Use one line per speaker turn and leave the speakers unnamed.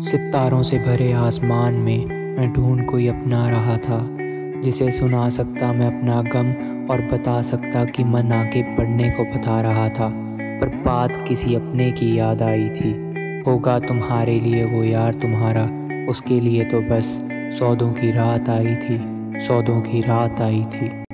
सितारों से भरे आसमान में मैं ढूंढ कोई अपना रहा था, जिसे सुना सकता मैं अपना गम और बता सकता कि मन आगे पढ़ने को बता रहा था, पर बात किसी अपने की याद आई थी। होगा तुम्हारे लिए वो यार तुम्हारा, उसके लिए तो बस सौदों की रात आई थी, सौदों की रात आई थी।